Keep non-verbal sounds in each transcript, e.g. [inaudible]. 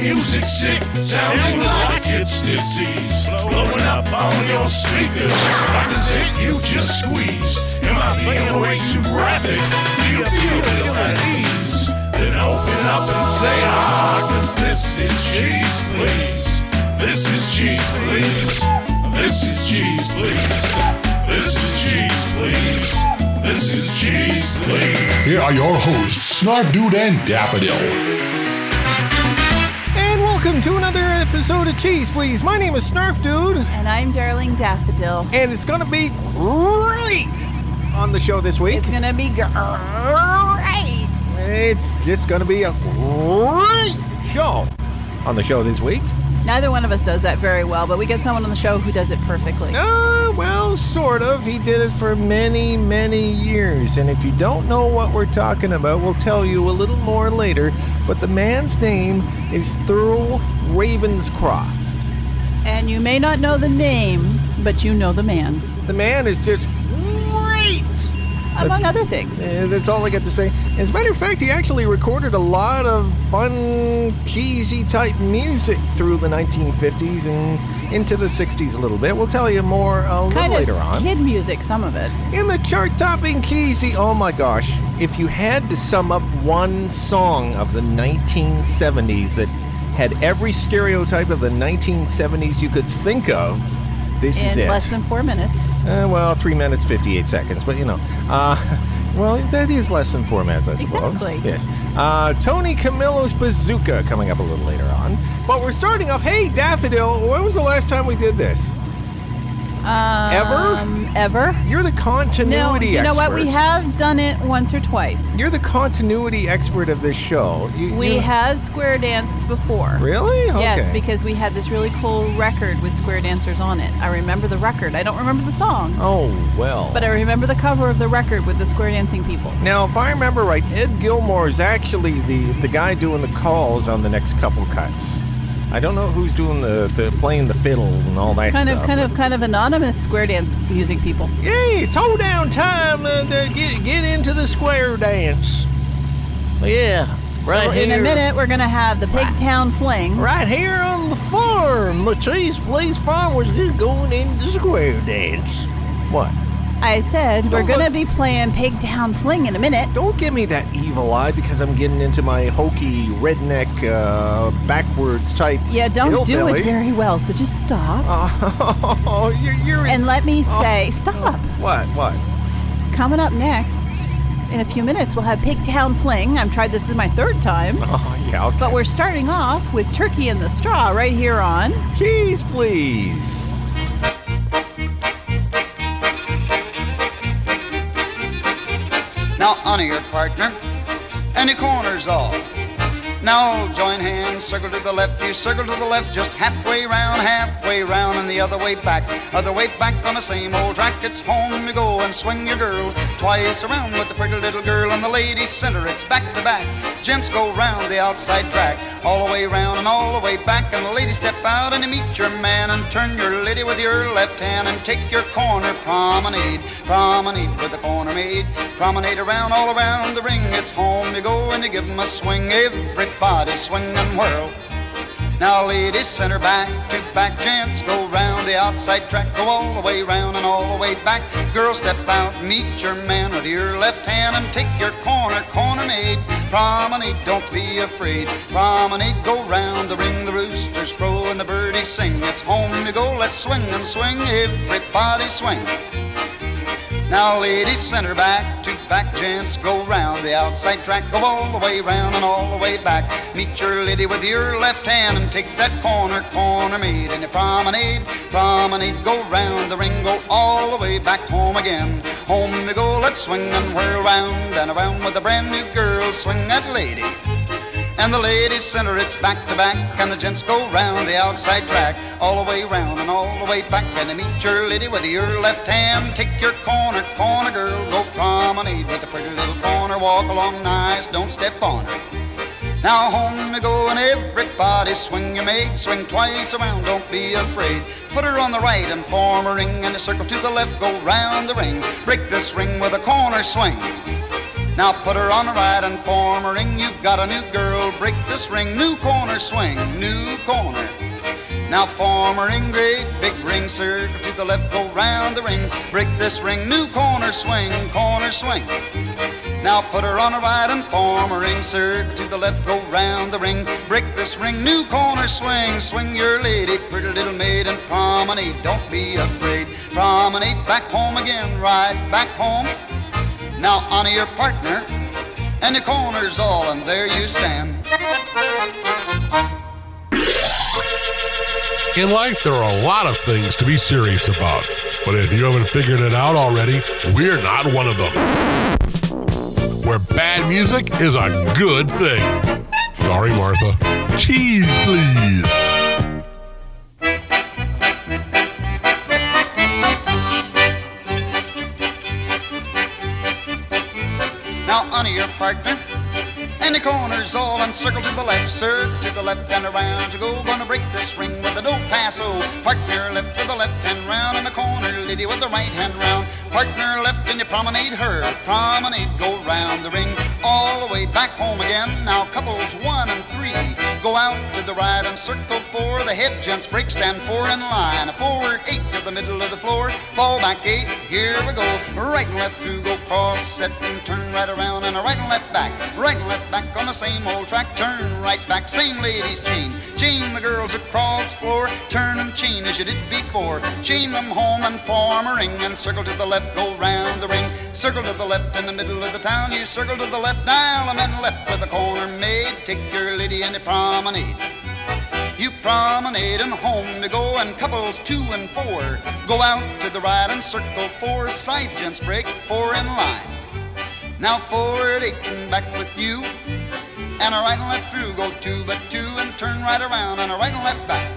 music sick? Sounding like it's disease. Blowing up on your speakers. Like a zit you just squeezed. Am I being way too graphic? Do you feel ill at ease? Then open up and say ah, cause this is cheese, please. This is cheese, please. This is cheese, please. This is cheese, please. This is cheese, please. Here are your hosts, Snarfdude and Daffodil. And welcome to another episode of Cheeze Pleeze. My name is Snarfdude, And I'm Darling Daffodil. and it's gonna be great on the show this week. It's gonna be great. It's just gonna be a great show on the show this week. Neither one of us does that very well, but we get someone on the show who does it perfectly. Uh, well, sort of. He did it for many, many years. And if you don't know what we're talking about, we'll tell you a little more later. But the man's name is Thurl Ravenscroft. And you may not know the name, but you know the man, The man is just great. among other things. Uh, that's all I got to say. As a matter of fact, he actually recorded a lot of fun, cheesy type music through the 1950s and into the 60s a little bit. We'll tell you more a little Kind later of on. kid music, some of it. In the chart topping cheesy, oh my gosh, if you had to sum up one song of the 1970s that had every stereotype of the 1970s you could think of, this is In it. less than four minutes. Uh, well, three minutes, 58 seconds, but you know. Uh, [laughs] well, that is less than four minutes, I suppose. Exactly. Yes. Uh, Tony Camillo's Bazooka coming up a little later on. But we're starting off. Hey, Daffodil, when was the last time we did this? Um, ever? You're the continuity No, you know what? We have done it once or twice. You're the continuity expert of this show. You, we you- have square danced before. Really? Okay. Yes, because we had this really cool record with square dancers on it. I remember the record. I don't remember the song, Oh, well. but I remember the cover of the record with the square dancing people. Now, if I remember right, Ed Gilmore is actually the, the guy doing the calls on the next couple cuts. I don't know who's doing the, the playing the fiddle and all that Kind stuff. of, kind of, kind of anonymous square dance music people. Yeah, it's hold down time uh, to get get into the square dance. Yeah, right So in a minute, we're gonna have the Pigtown Fling. Right here on the farm, the cheese place farmers is going into the square dance. What? I said we're Don't gonna look- be playing Pigtown Fling in a minute. Don't give me that evil eye because I'm getting into my hokey redneck uh, backwards type. Yeah, don't do it very well. So just stop [laughs] Oh, you're, you're and let me say stop. What? What? Coming up next. In a few minutes, we'll have Pigtown Fling. I've tried this is my third time. [laughs] Oh, yeah, okay. But we're starting off with Turkey in the Straw right here on. Cheese, please. Now honor your partner, and your corners all. Now join hands, circle to the left, you circle to the left, just halfway round, halfway round, and the other way back. Other way back on the same old track, it's home you go and swing your girl. Twice around with the pretty little girl in the lady center, it's back to back. Gents go round the outside track, all the way round and all the way back, and the lady step out and you meet your man and turn your lady with your left hand and take your corner promenade. Promenade with the corner maid. Promenade around all around the ring, it's home you go and you give 'em a swing. Everybody swing and whirl. Now, ladies, center back to back. Gents, go round the outside track. Go all the way round and all the way back. Girls, step out, meet your man with your left hand and take your corner, corner maid. Promenade, don't be afraid. Promenade, go round the ring. The roosters crow and the birdies sing. It's home you go. Let's swing and swing. Everybody swing. Now, ladies, center back to back. Gents, go round the outside track. Go all the way round and all the way back. Meet your lady with your left hand and take that corner, corner maid. And you promenade, promenade, go round the ring. Go all the way back home again. Home we go, let's swing and whirl round and around with a brand new girl. Swing that lady. And the ladies center, it's back to back, and the gents go round the outside track, all the way round and all the way back. And they meet your lady with your left hand. Take your corner, corner girl, go promenade with the pretty little corner. Walk along nice, don't step on her. Now home you go and everybody swing your maid, swing twice around, don't be afraid. Put her on the right and form a ring, and a circle to the left, go round the ring. Break this ring with a corner swing. Now put her on the right and form a ring. You've got a new girl. Break this ring. New corner swing. New corner. Now form a ring, great big ring, circle to the left, go round the ring. Break this ring, new corner swing, corner swing. Now put her on the right and form a ring, circle to the left, go round the ring. Break this ring, new corner swing, swing your lady, pretty little maid, and promenade. Don't be afraid. Promenade back home again, right back home. Now honor your partner, and the corner's all, and there you stand. In life, there are a lot of things to be serious about. But if you haven't figured it out already, we're not one of them. Where bad music is a good thing. Sorry, Martha. Cheese, please. The corners all encircle to the left, circle to the left and around. You go, gonna break this ring with a do paso. Oh. Partner left with the left hand round, and the corner lady with the right hand round. Partner left and you promenade her. Promenade, go round the ring, all the way back home again. Now couples one and three go out to the right and circle four. The head gents break, stand four in line. A forward eight to the middle of the floor. Fall back eight, here we go. Right and left through, go cross, set and turn right around, and a right and left back. Right and left back the same old track. Turn right back, same ladies chain. Chain the girls across floor. Turn and chain as you did before. Chain them home and form a ring and circle to the left, go round the ring. Circle to the left in the middle of the town. You circle to the left now, and then left with the corner made. Take your lady and you promenade. You promenade and home you go, and couples two and four go out to the right and circle four. Side gents break four in line. Now forward eight and back with you. And a right and left through, go two but two and turn right around and a right and left back.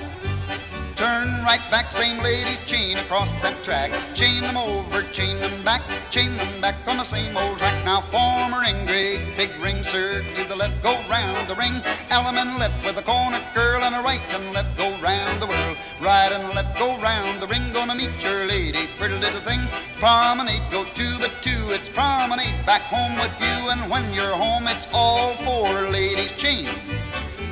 Turn right back, same ladies chain across that track. Chain them over, chain them back, chain them back on the same old track. Now form a ring, great big ring, sir. to the left, go round the ring. Allemande left with a corner girl and a right and left, go round the world. Right and left, go round the ring, gonna meet your lady, pretty little thing. Promenade, go two but it's promenade back home with you. And when you're home, it's all four ladies chain.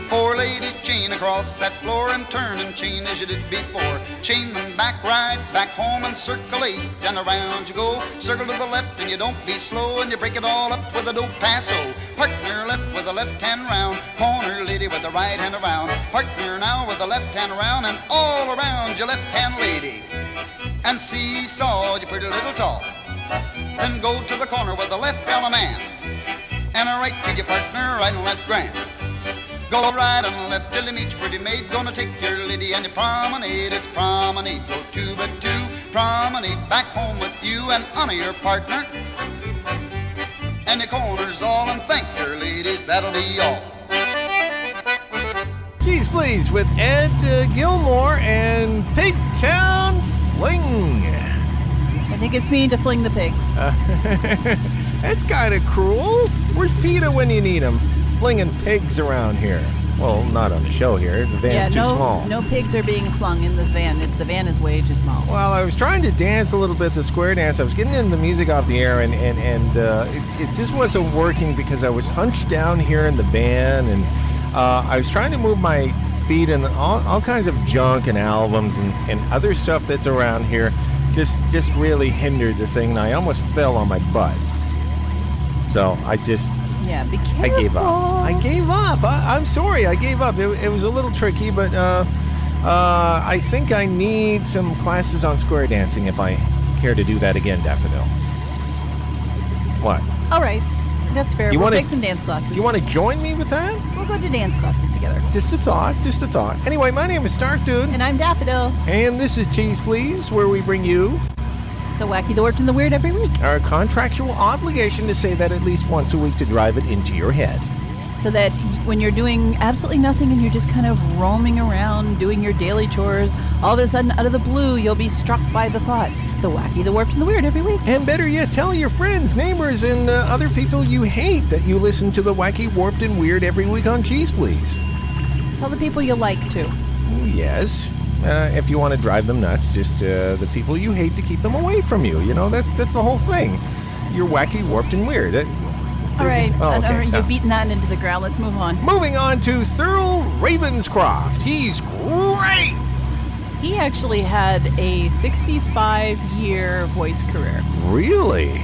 Four ladies chain across that floor and turn and chain as you did before. Chain them back right, back home and eight. And around you go, circle to the left and you don't be slow and you break it all up with a do paso. Partner left with the left hand round, corner lady with the right hand around. Partner now with the left hand around and all around your left hand lady. And seesaw, you pretty little tall. Then go to the corner with the left allemande. And a right to your partner, right and left grand. Go right and left till you meet your pretty maid. Gonna take your lady and you promenade. It's promenade. Go two but two. Promenade back home with you and honor your partner. And the corners all and thank your ladies. That'll be all. Keys Please with Ed uh, Gilmore and Pigtown Fling. Think it's mean to fling the pigs. [laughs] That's kind of cruel. Where's Peter when you need him? Flinging pigs around here. Well, not on the show here. The van's yeah, too no, small. no pigs are being flung in this van. It, the van is way too small. Well, I was trying to dance a little bit, the square dance. I was getting in the music off the air, and and and uh, it, it just wasn't working because I was hunched down here in the van, and uh, I was trying to move my feet and all, all kinds of junk and albums and, and other stuff that's around here. Just just really hindered the thing, and I almost fell on my butt. So I just Yeah, be careful. I gave up. I gave up. I, I'm sorry. I gave up. It, it was a little tricky, but uh, uh, I think I need some classes on square dancing if I care to do that again, Daffodil. What? All right, that's fair. You we'll wanna- take some dance classes. You want to join me with that? We'll go to dance classes together. Just a thought. Just a thought. Anyway, my name is Snarfdude, And I'm Daffodil, and this is Cheeze Pleeze, where we bring you the wacky, the warped, and the weird every week, our contractual obligation to say that at least once a week to drive it into your head. so that when you're doing absolutely nothing and you're just kind of roaming around doing your daily chores, all of a sudden, out of the blue, you'll be struck by the thought, the wacky, the warped, and the weird every week. And better yet, tell your friends, neighbors, and uh, other people you hate that you listen to the wacky, warped, and weird every week on Cheeze Pleeze. Tell the people you like to. Yes. Uh, if you want to drive them nuts, just uh, the people you hate to keep them away from you. You know, that that's the whole thing. You're wacky, warped, and weird. That's, All right, Oh, okay. right, you've beaten that into the ground. Let's move on. Moving on to Thurl Ravenscroft. He's great. He actually had a 65 year voice career. Really?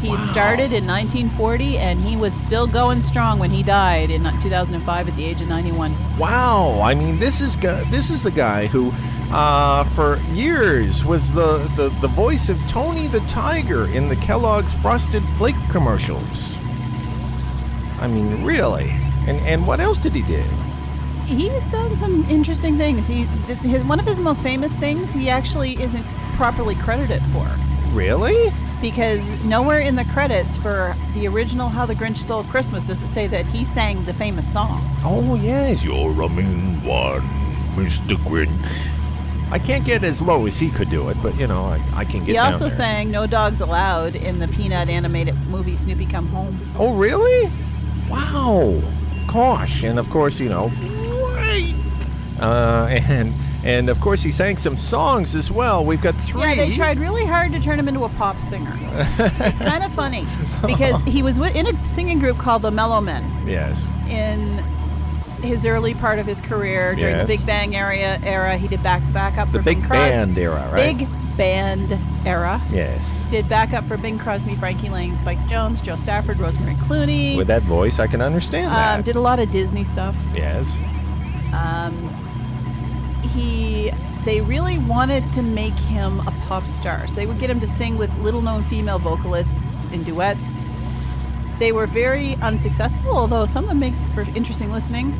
He started in 1940 and he was still going strong when he died in 2005 at the age of 91. Wow. I mean, this is this is the guy who, uh, for years, was the, the the voice of Tony the Tiger in the Kellogg's Frosted Flake commercials. I mean, really. And and what else did he do? He's done some interesting things. He th- his, one of his most famous things he actually isn't properly credited for Really? because nowhere in the credits for the original How the Grinch Stole Christmas does it say that he sang the famous song. Oh yes, you're a mean one, Mr. Grinch. I can't get as low as he could do it, but you know, I, I can get He also there. sang No Dogs Allowed in the Peanut animated movie Snoopy Come Home. Oh, really? Wow. Gosh, and of course, you know. Uh, [laughs] and and of course, he sang some songs as well. We've got three. Yeah, they tried really hard to turn him into a pop singer. it's [laughs] kind of funny because he was in a singing group called the Mellomen Yes. in his early part of his career during Yes. the Big Bang area. Era, he did back backup The for big Bing Crosby. band era, right? Big band era. Yes. Did backup for Bing Crosby, Frankie Laine, Spike Jones, Jo Stafford, Rosemary Clooney. With that voice, I can understand that. um, did a lot of Disney stuff. yes. He they really wanted to make him a pop star. So they would get him to sing with little known female vocalists in duets. They were very unsuccessful, although some of them make for interesting listening.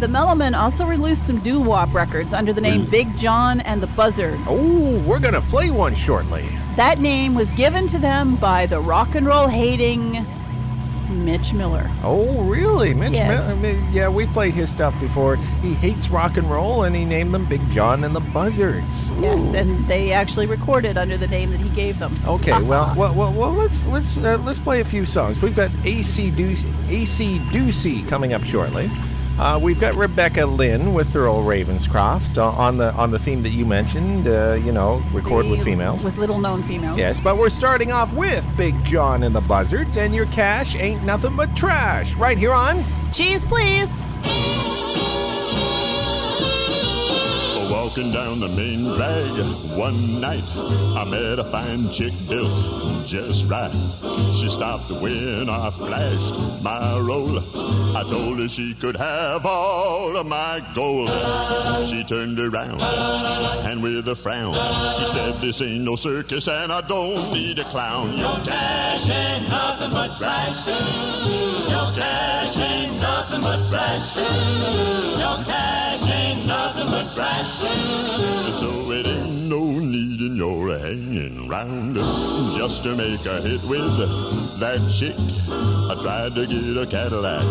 The Mellomen also released some doo wop records under the name Big John and the Buzzards. Oh, we're gonna play one shortly. That name was given to them by the rock and roll hating Mitch Miller. Oh, really? Mitch? Yes. Mil- I mean, yeah, we played his stuff before. He hates rock and roll, and he named them Big John and the Buzzards. Yes, and they actually recorded under the name that he gave them. Okay, [laughs] well, well, well, well let's let's uh, let's play a few songs. We've got AC Deuce, AC Ducey coming up shortly. Uh, we've got Rebecca Lynn with Thurl Ravenscroft uh, on the on the theme that you mentioned. Uh, you know, record with females. With little known females. Yes, but we're starting off with Big John and the Buzzards, and your cash ain't nothing but trash. Right here on. Cheese, please. Walking down the main drag one night, I met a fine chick built just right. She stopped when I flashed my roll. I told her she could have all of my gold. She turned around and with a frown, she said, This ain't no circus and I don't need a clown. Your cash ain't nothing but trash. Your cash nothing but trash. Your cash ain't nothing but trash. So it ain't no need in your hanging round just to make a hit with that chick. I tried to get a Cadillac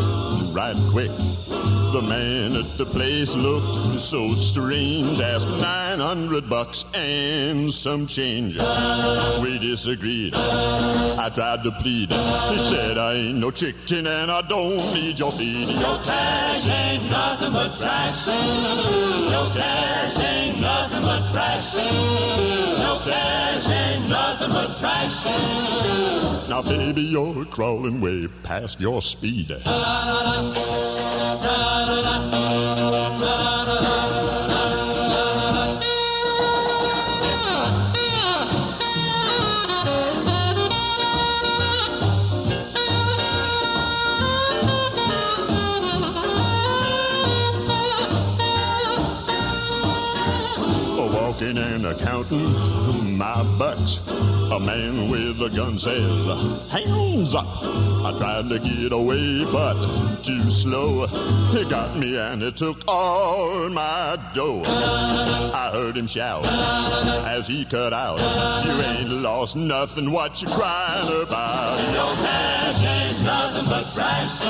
right quick. The man at the place looked so strange, asked 900 bucks and some change. We disagreed. I tried to plead. He said, I ain't no chicken and I don't need your feed. Your cash ain't nothing but trash. Your cash ain't nothing but trash. Cash ain't nothing but trash. Now, baby, you're crawling way past your speed. And accounting my bucks. A man with a gun says, Hands up! I tried to get away, but too slow. He got me and he took all my dough. I heard him shout as he cut out. You ain't lost nothing, what you crying about? Your cash ain't nothing but trash.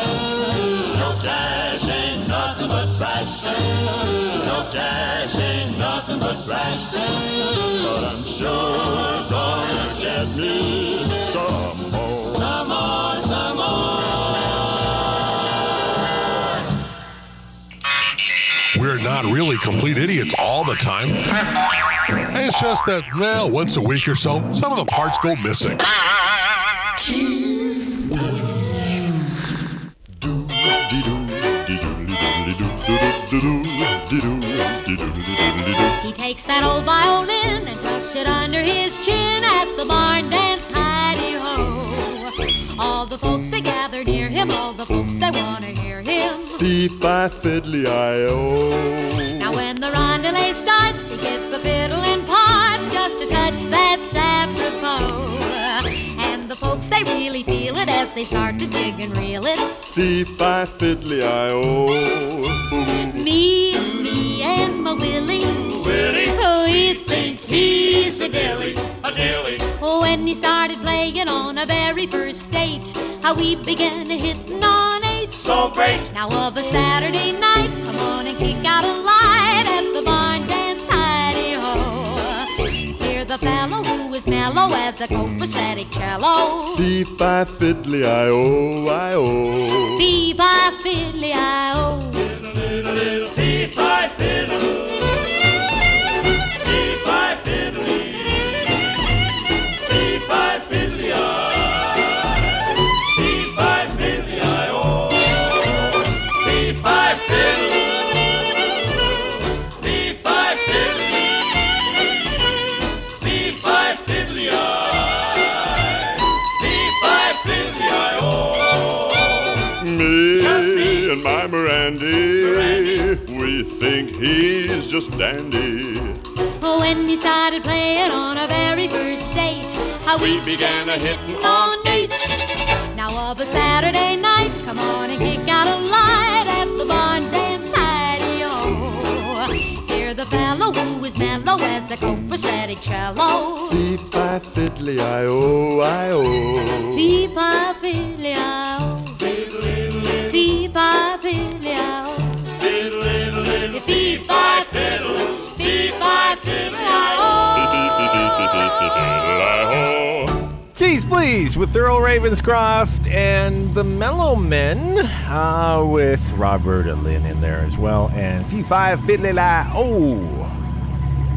But trash. No cash ain't nothing but trash. But I'm sure gonna get me some more. Some more, some more. We're not really complete idiots all the time. It's just that, well, once a week or so, some of the parts go missing. He takes that old violin and tucks it under his chin at the barn dance, hidey ho. All the folks they gather near him, all the folks they want to hear him. Fee fi fiddly I oh. Now when the rondelay starts, he gives the fiddle in parts just to touch that's apropos. Folks they really feel it as they start to dig and reel it. Fee fi fiddly I oh. Me, me and my Willie, Willie, oh, we think he's a dilly. a dilly. Oh, when he started playing on a very first date, how we began hitting on H. So great. Now of a Saturday night, a copacetic cello. Fee fi fiddly I oh I oh. Fee fi fiddly I oh. Fee fi fiddle. We think he's just dandy. Oh, when he started playing on our very first date, how we, began a hitting on H. Now of a Saturday night, come on and kick out a light at the barn dance, hidey-o. Hear the fellow who is mellow as a copacetic cello. Fee fi fiddly I oh I oh. Fee-fi fiddly-o. Fee-fi fiddly-o. Fee-fi fiddle. Fee-fi fiddly-o. Keys, please, with Thurl Ravenscroft and the Mellomen, uh, with Roberta Lynn in there as well, and Fee Fi Fiddly La. Oh,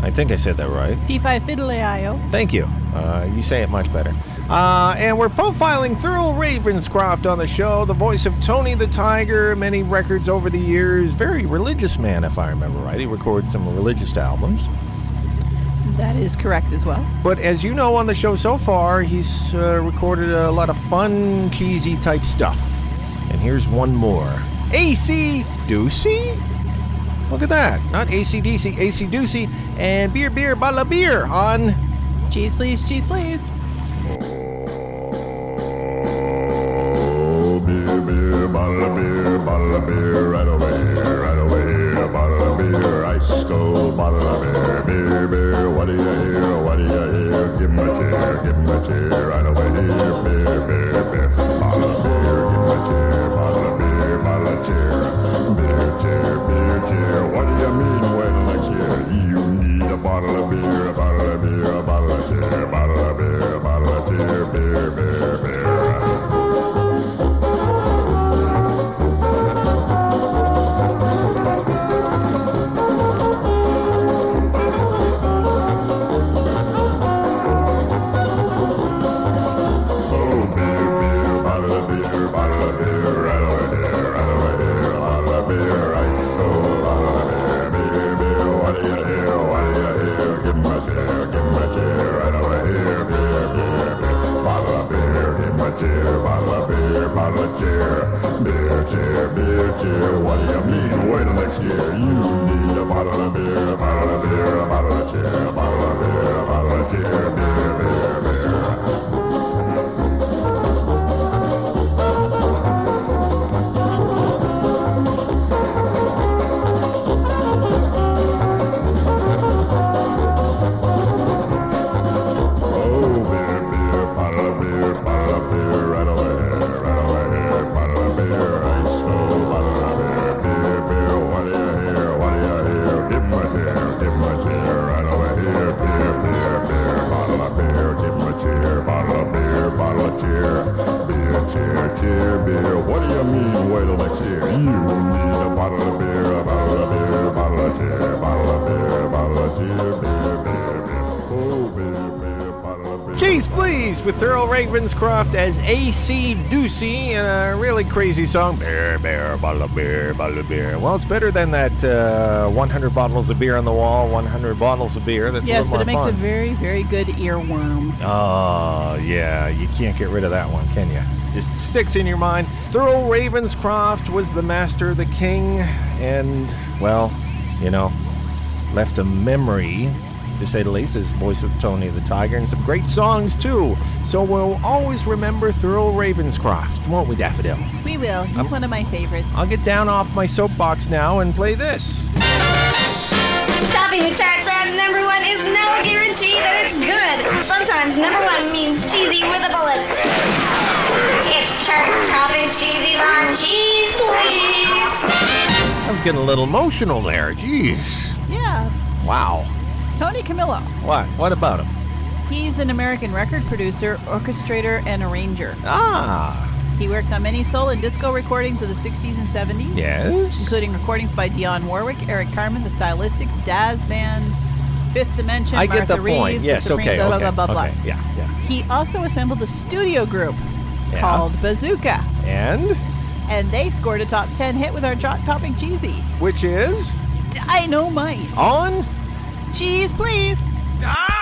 I think I said that right. P5 Fiddle-A-I-O. Thank you. Uh, you say it much better. Uh, and we're profiling Thurl Ravenscroft on the show, the voice of Tony the Tiger, many records over the years. Very religious man, if I remember right. He records some religious albums. That is correct as well. But as you know on the show so far, he's uh, recorded a lot of fun, cheesy type stuff. And here's one more AC Doocy? Look at that. Not ACDC, AC Doocy, and Beer Beer Bala Beer on Cheese, please, cheese, please. Bottle of beer, bottle of beer, right over here, right over here, bottle of beer, ice cold bottle of beer, beer, beer, what do you hear, what do you hear, give 'em a chair, give 'em a chair, right away, beer, beer, beer, beer, bottle of beer, give 'em a chair, bottle of beer, bottle of chair, beer, chair, beer, chair, what do you mean, wait till next year, you need a bottle of beer, a bottle of beer, a bottle of chair, Ravenscroft as AC Ducey in a really crazy song. Beer, beer, bottle of beer, bottle of beer. Well, it's better than that uh, 100 bottles of beer on the wall, 100 bottles of beer. That's yes, but it makes a very, very good earworm. Oh, yeah, you can't get rid of that one, can you? Just sticks in your mind. Thurl Ravenscroft was the master, the king, and, well, you know, left a memory, to say the least, as voice of Tony the Tiger, and some great songs, too. So we'll always remember Thurl Ravenscroft, won't we, Daffodil? We will. He's Um, one of my favorites. I'll get down off my soapbox now and play this. Topping the charts at number one is no guarantee that it's good. Sometimes number one means cheesy with a bullet. It's chart topping cheesies on cheese, please. I was getting a little emotional there. Jeez. Yeah, Wow. Tony Camillo. What? What about him? He's an American record producer, orchestrator, and arranger. Ah. He worked on many soul and disco recordings of the 60s and 70s. Yes. Including recordings by Dionne Warwick, Eric Carmen, The Stylistics, Dazz Band, Fifth Dimension, I Martha get the Reeves, point. The Yes. Supreme, Okay. blah, blah, okay. blah, blah, blah. okay. Yeah. Yeah. He also assembled a studio group Yeah. called Bazooka, And and they scored a top 10 hit with our chart topping cheesy. which is Dynamite. on. Cheese, please. Lincolns,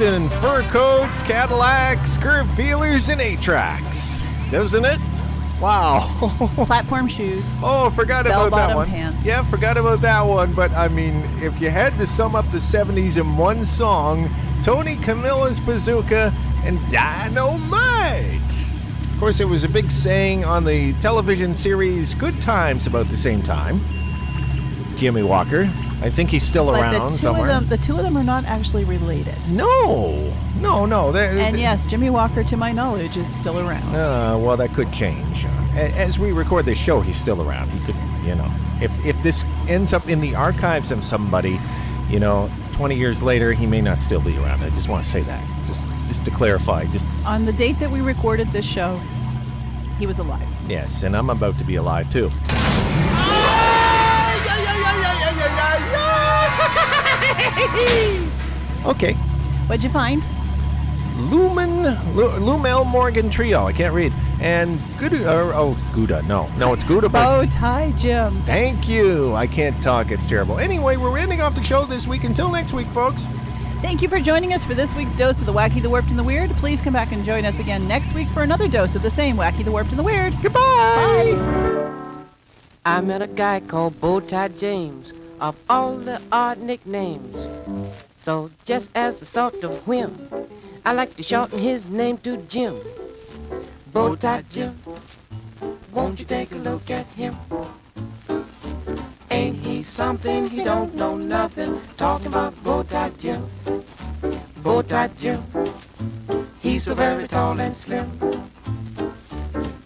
and fur coats, Cadillacs, curb feelers, and eight tracks. Doesn't it? Wow. [laughs] Platform shoes. Oh, forgot about that one. pants. Yeah, forgot about that one. But I mean, if you had to sum up the 70s in one song, Tony Camillo's Bazooka and Dynamite. Of course, it was a big saying on the television series Good Times about the same time. Jimmie Walker. I think he's still But around the two somewhere. of them, the two of them are not actually related. No, no, no. they're- And they- yes, Jimmie Walker, to my knowledge, is still around. Uh, well, that could change. As we record this show, he's still around. He could, you know, if if this ends up in the archives of somebody, you know, 20 years later, he may not still be around. I just want to say that, just just to clarify. Just On the date that we recorded this show, he was alive. yes, and I'm about to be alive too. [laughs] Okay, What'd you find? Lumen Lu- Lumel Morgan Trio. I can't read. And Gouda. Or, oh, Gouda. No, no, it's Gouda. but- Bow tie Jim. Thank you. I can't talk. It's terrible. Anyway, we're ending off the show this week. Until next week, folks. Thank you for joining us for this week's dose of the wacky, the warped, and the weird. Please come back and join us again next week for another dose of the same wacky, the warped, and the weird. Goodbye. Bye. I met a guy called Bowtie James, of all the odd nicknames. So just as a sort of whim, I like to shorten his name to Jim. Bowtie Jim, won't you take a look at him? Ain't he something? He don't know nothing. Talking about Bowtie Jim. Bowtie Jim, he's so very tall and slim.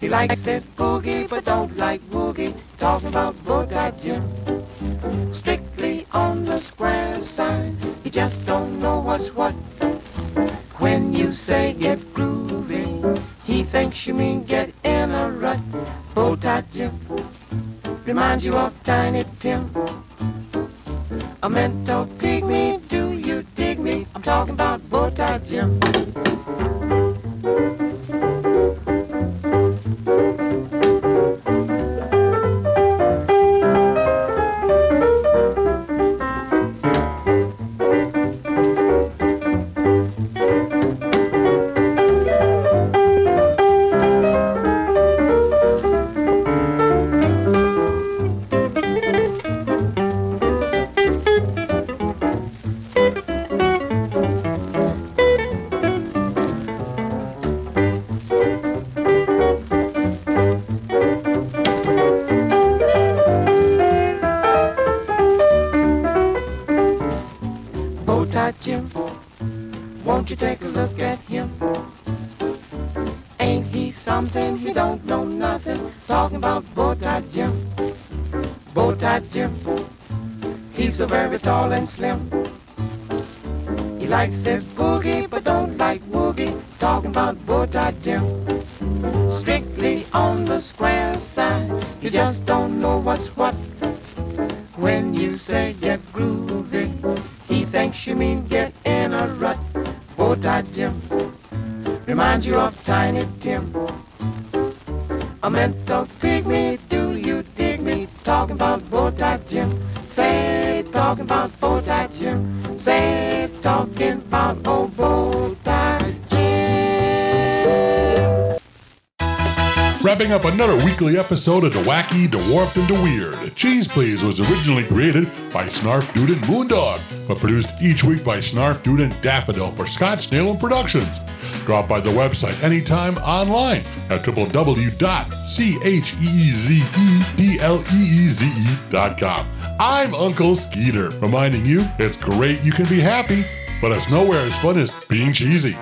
He likes his boogie, but don't like woogie. Talking about Bowtie Jim. Strictly on the square side, he just don't know what's what. When you say get groovy, he thinks you mean get in a rut. Bowtie Jim reminds you of Tiny Tim. A mental When you say get groovy, he thinks you mean get in a rut. Oh, Bowtie Jim reminds you of Tiny Tim. A mental pygmy, up another weekly episode of The Wacky, The Warped, and The Weird. Cheeze Pleeze was originally created by Snarfdude and Moondog, but produced each week by Snarfdude and Daffodil for Scott Snalen Productions. Drop by the website anytime online at www.cheezepleeze.com. I'm Uncle Skeeter, reminding you it's great you can be happy, but it's nowhere as fun as being cheesy.